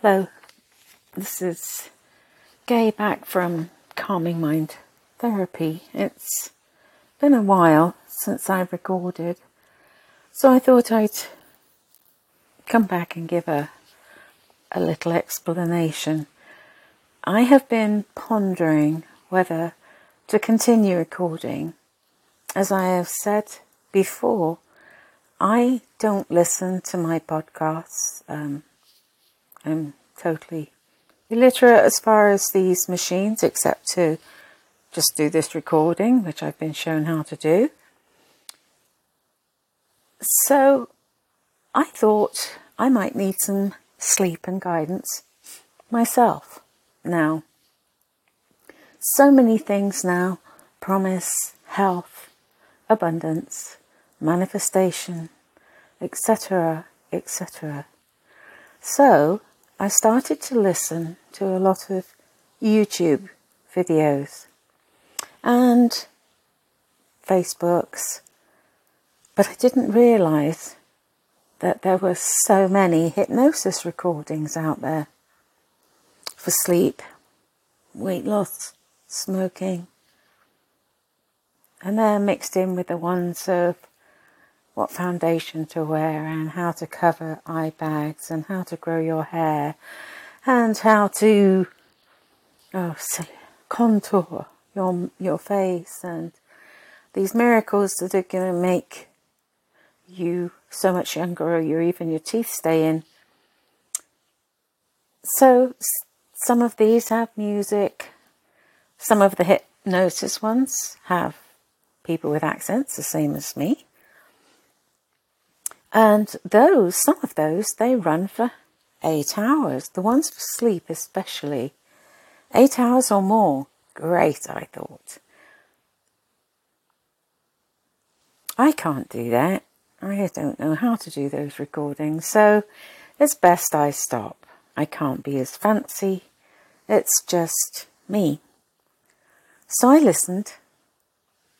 Hello, this is Gay back from Calming Mind Therapy. It's been a while since I've recorded, so I thought I'd come back and give a, a little explanation. I have been pondering whether to continue recording. As I have said before, I don't listen to my podcasts. Um, I'm totally illiterate as far as these machines, except to just do this recording, which I've been shown how to do. So I thought I might need some sleep and guidance myself now. So many things now promise health, abundance, manifestation, etc., etc. So I started to listen to a lot of YouTube videos and Facebooks, but I didn't realize that there were so many hypnosis recordings out there for sleep, weight loss, smoking, and they're mixed in with the ones of what foundation to wear and how to cover eye bags and how to grow your hair and how to oh, contour your your face and these miracles that are going to make you so much younger or your even your teeth stay in. So some of these have music, some of the hypnosis ones have people with accents, the same as me. And those, some of those, they run for eight hours. The ones for sleep, especially. Eight hours or more. Great, I thought. I can't do that. I don't know how to do those recordings, so it's best I stop. I can't be as fancy. It's just me. So I listened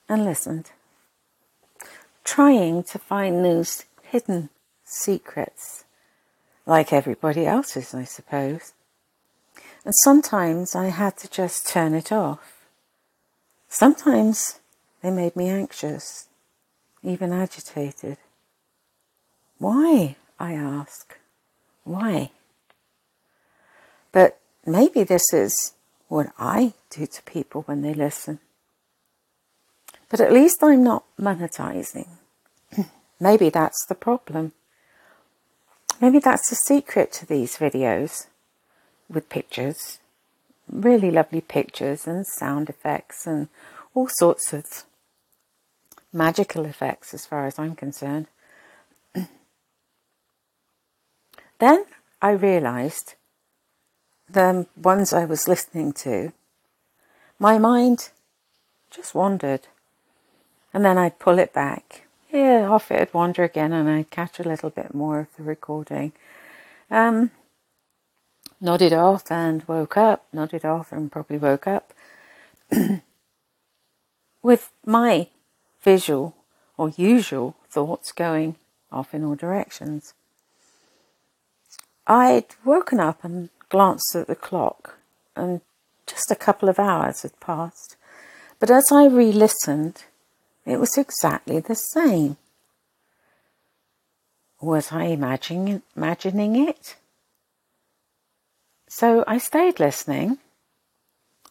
and listened, trying to find those hidden secrets, like everybody else's, I suppose. And sometimes I had to just turn it off. Sometimes they made me anxious, even agitated. Why? I ask. Why? But maybe this is what I do to people when they listen. But at least I'm not monetizing. Maybe that's the problem. Maybe that's the secret to these videos with pictures. Really lovely pictures and sound effects and all sorts of magical effects as far as I'm concerned. then I realised the ones I was listening to, my mind just wandered. And then I'd pull it back yeah, off it'd wander again and I'd catch a little bit more of the recording. Um, nodded off and woke up, nodded off and probably woke up. With my visual or usual thoughts going off in all directions. I'd woken up and glanced at the clock, and just a couple of hours had passed. But as I re listened, it was exactly the same. Was I imagining, imagining it? So I stayed listening.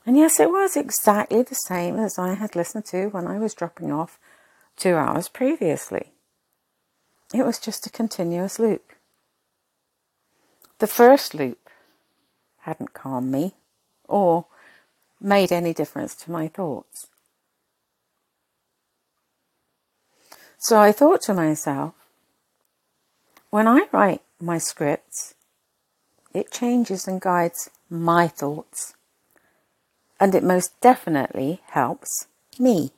And yes, it was exactly the same as I had listened to when I was dropping off two hours previously. It was just a continuous loop. The first loop hadn't calmed me or made any difference to my thoughts. So I thought to myself, when I write my scripts, it changes and guides my thoughts. And it most definitely helps me.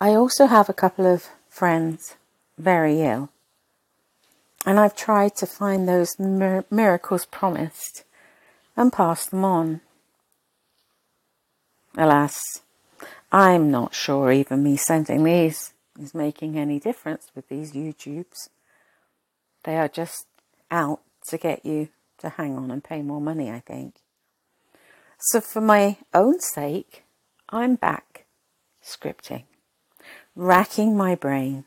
I also have a couple of friends very ill. And I've tried to find those mir- miracles promised and pass them on. Alas, I'm not sure even me sending these is making any difference with these YouTubes. They are just out to get you to hang on and pay more money, I think. So, for my own sake, I'm back scripting, racking my brain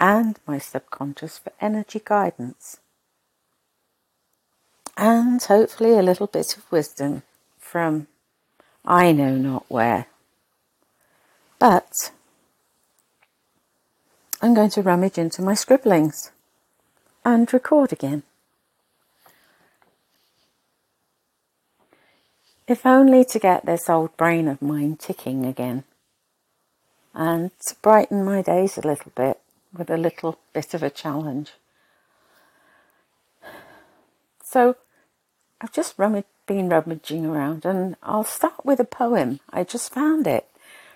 and my subconscious for energy guidance. And hopefully a little bit of wisdom from I know not where. But I'm going to rummage into my scribblings and record again. If only to get this old brain of mine ticking again and to brighten my days a little bit with a little bit of a challenge. So I've just rummaged, been rummaging around and I'll start with a poem. I just found it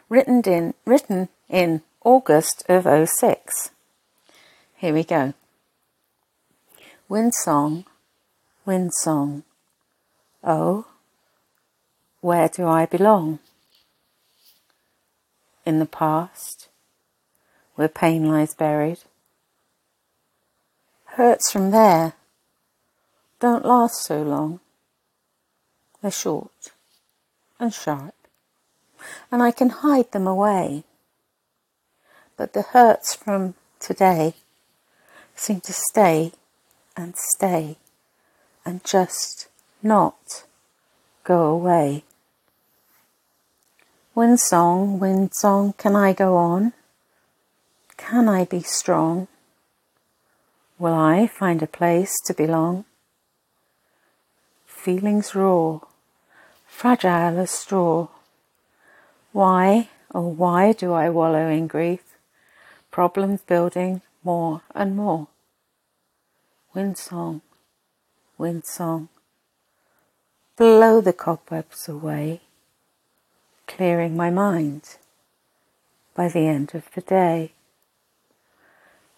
written in, written in August of 06. Here we go. Wind song, wind song. Oh, where do I belong? In the past, where pain lies buried. Hurts from there don't last so long. They're short and sharp, and I can hide them away. But the hurts from today seem to stay and stay and just not go away. Wind song, wind song, can I go on? Can I be strong? Will I find a place to belong? Feelings raw, fragile as straw. Why, oh why do I wallow in grief? Problems building more and more. Wind song, wind song, blow the cobwebs away clearing my mind by the end of the day.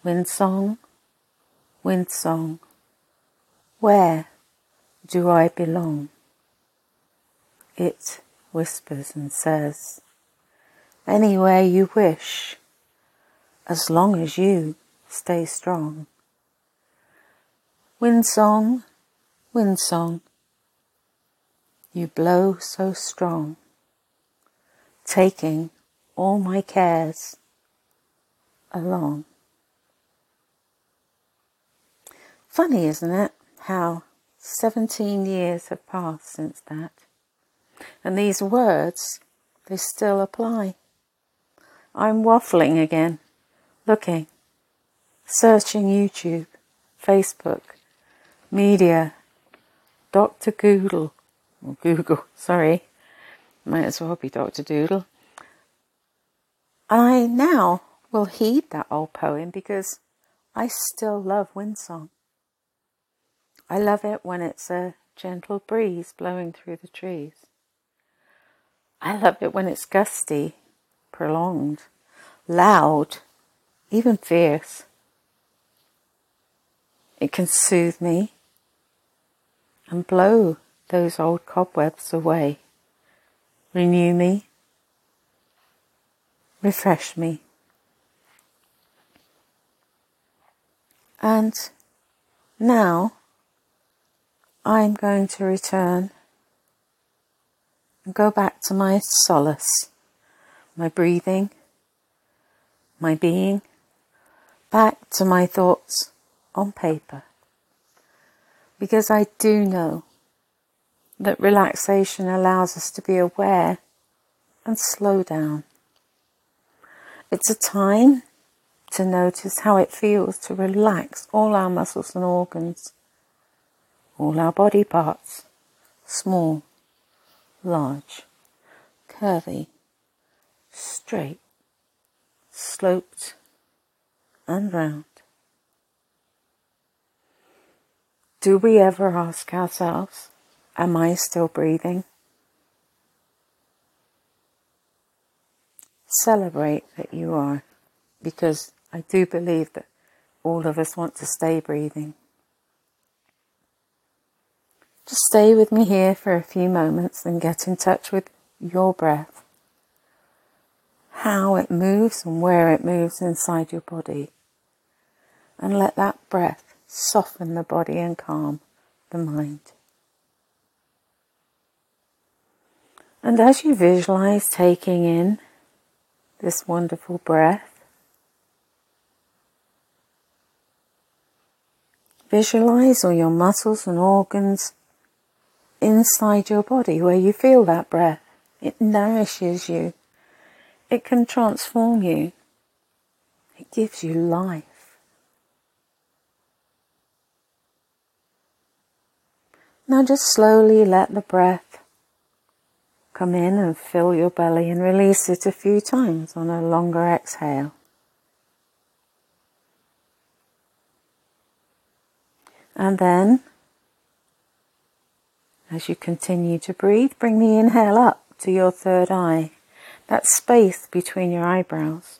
Wind song, wind song, where do I belong? It whispers and says, anywhere you wish, as long as you stay strong. Wind song, wind song, you blow so strong taking all my cares along. Funny, isn't it, how 17 years have passed since that. And these words, they still apply. I'm waffling again, looking, searching YouTube, Facebook, media, Dr. Google, or Google, sorry, might as well be Dr. Doodle. I now will heed that old poem because I still love Windsong. I love it when it's a gentle breeze blowing through the trees. I love it when it's gusty, prolonged, loud, even fierce. It can soothe me and blow those old cobwebs away renew me, refresh me. And now I'm going to return and go back to my solace, my breathing, my being, back to my thoughts on paper. Because I do know that relaxation allows us to be aware and slow down. It's a time to notice how it feels to relax all our muscles and organs, all our body parts, small, large, curvy, straight, sloped, and round. Do we ever ask ourselves, Am I still breathing? Celebrate that you are, because I do believe that all of us want to stay breathing. Just stay with me here for a few moments and get in touch with your breath. How it moves and where it moves inside your body. And let that breath soften the body and calm the mind. And as you visualize taking in this wonderful breath, visualize all your muscles and organs inside your body where you feel that breath. It nourishes you. It can transform you. It gives you life. Now just slowly let the breath come in and fill your belly and release it a few times on a longer exhale. And then, as you continue to breathe, bring the inhale up to your third eye, that space between your eyebrows.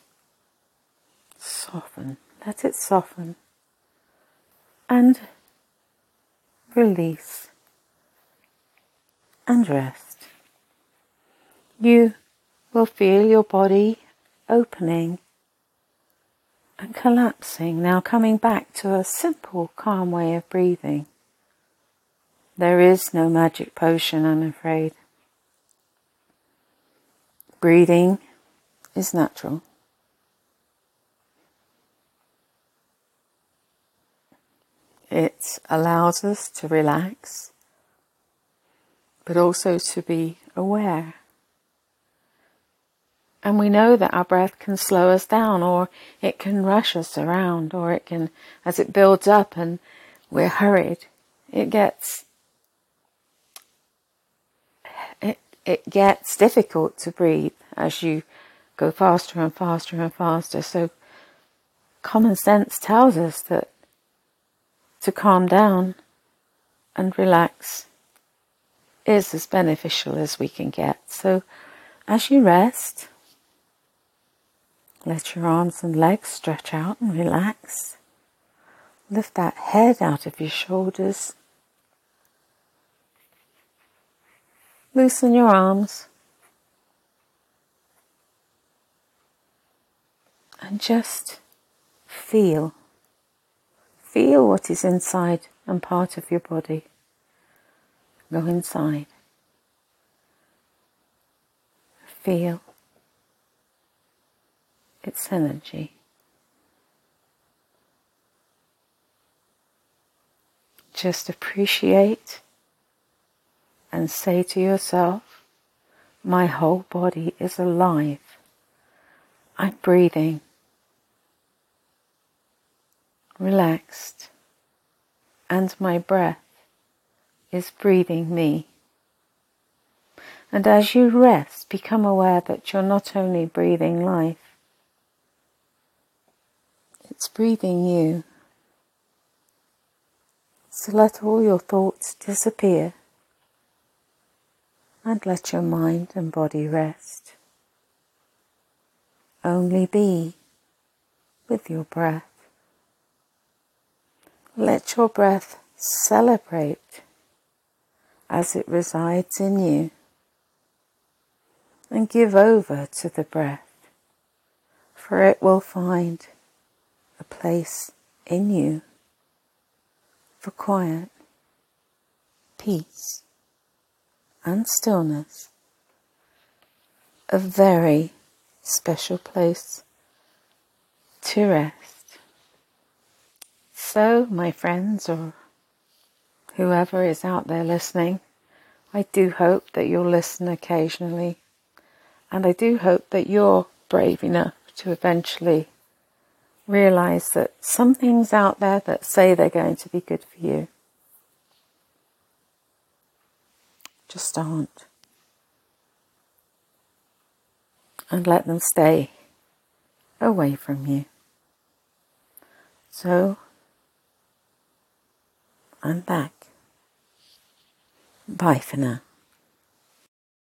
Soften, let it soften. And release and rest. You will feel your body opening and collapsing, now coming back to a simple, calm way of breathing. There is no magic potion, I'm afraid. Breathing is natural. It allows us to relax but also to be aware. And we know that our breath can slow us down or it can rush us around or it can, as it builds up and we're hurried, it gets, it, gets difficult to breathe as you go faster and faster and faster. So common sense tells us that to calm down and relax is as beneficial as we can get. So as you rest, let your arms and legs stretch out and relax. Lift that head out of your shoulders. Loosen your arms. And just feel. Feel what is inside and part of your body. Go inside. Feel its energy. Just appreciate and say to yourself, my whole body is alive. I'm breathing, relaxed, and my breath is breathing me. And as you rest, become aware that you're not only breathing life, it's breathing you. So let all your thoughts disappear and let your mind and body rest. Only be with your breath. Let your breath celebrate as it resides in you and give over to the breath, for it will find a place in you for quiet, peace, and stillness. A very special place to rest. So, my friends, or whoever is out there listening, I do hope that you'll listen occasionally. And I do hope that you're brave enough to eventually realize that some things out there that say they're going to be good for you just aren't. And let them stay away from you. So, I'm back. Bye for now.